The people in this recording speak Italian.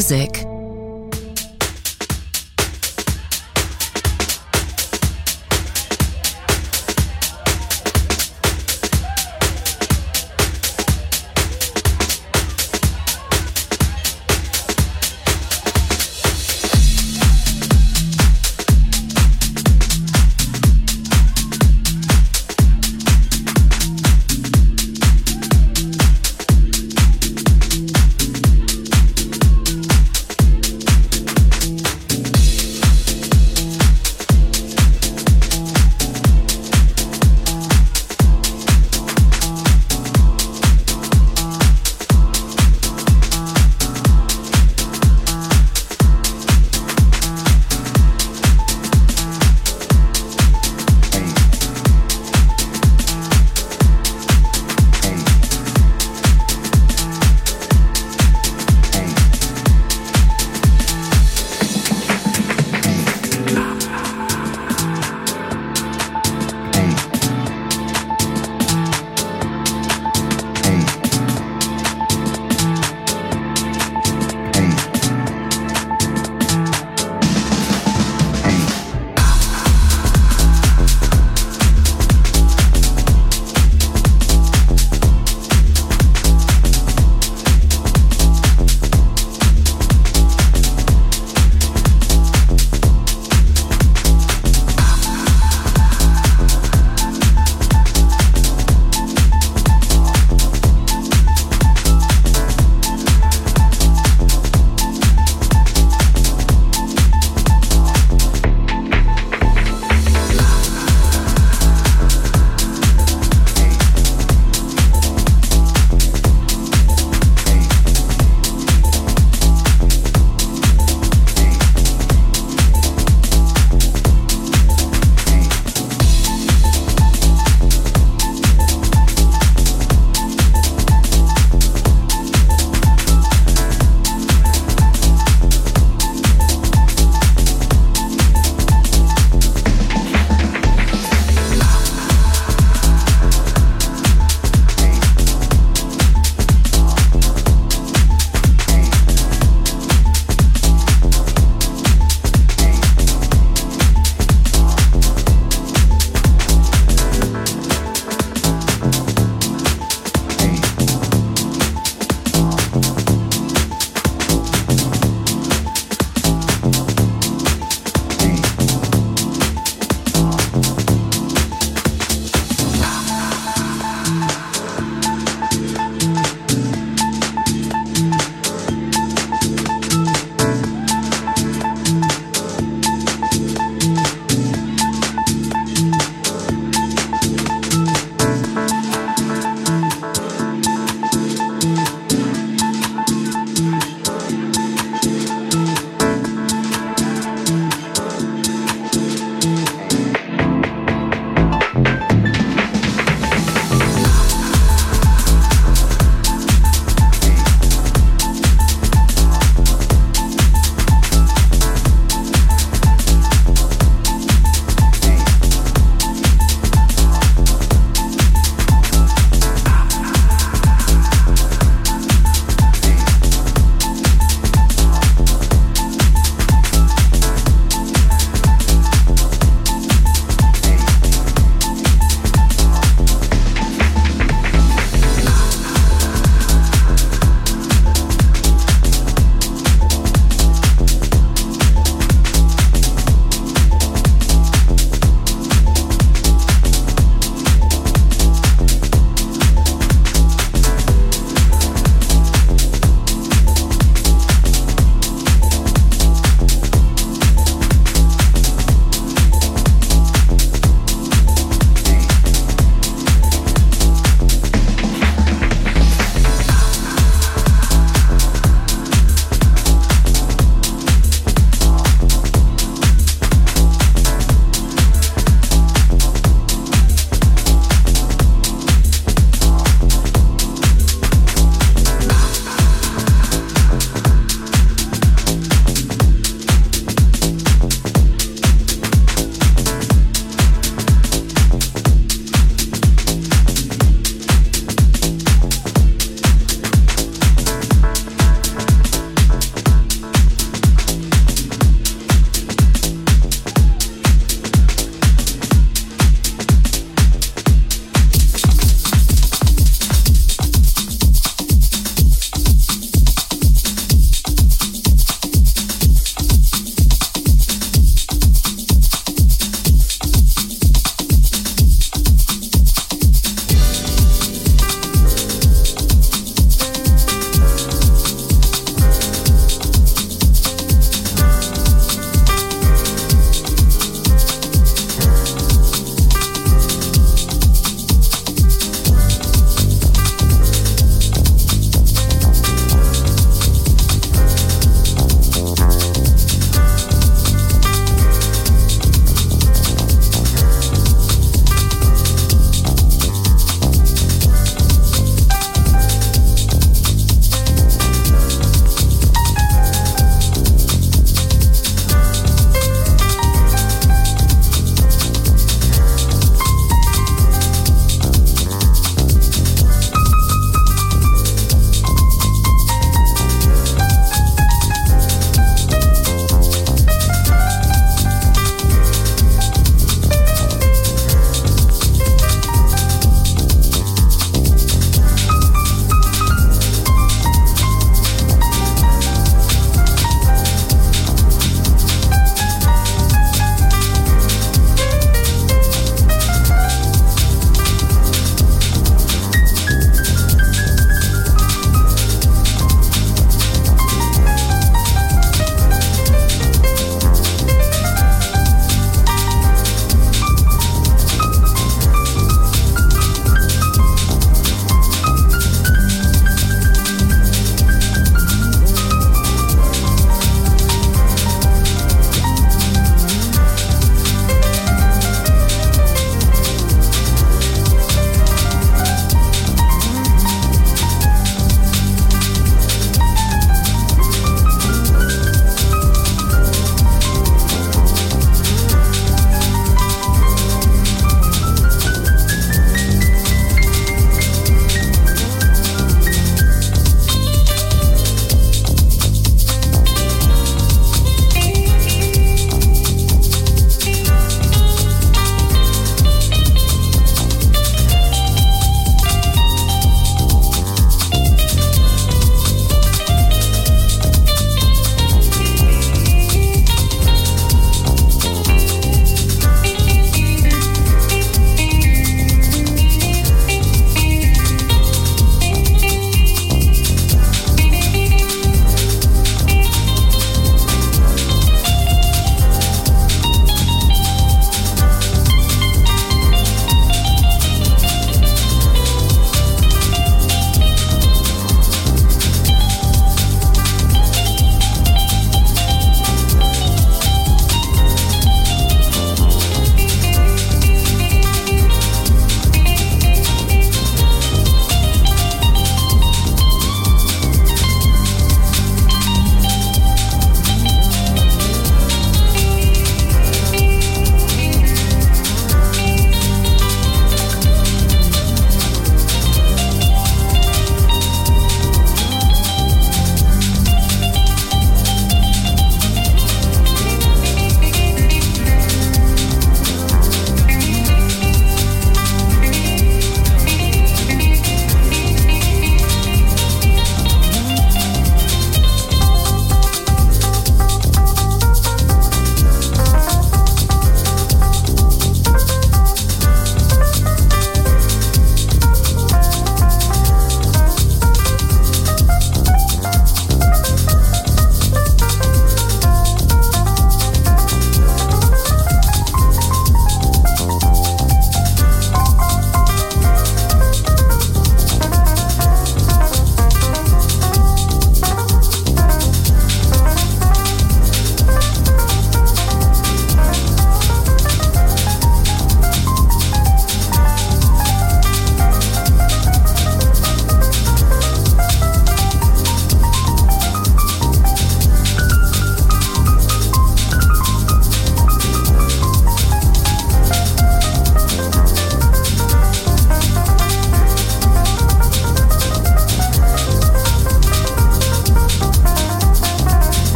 Music.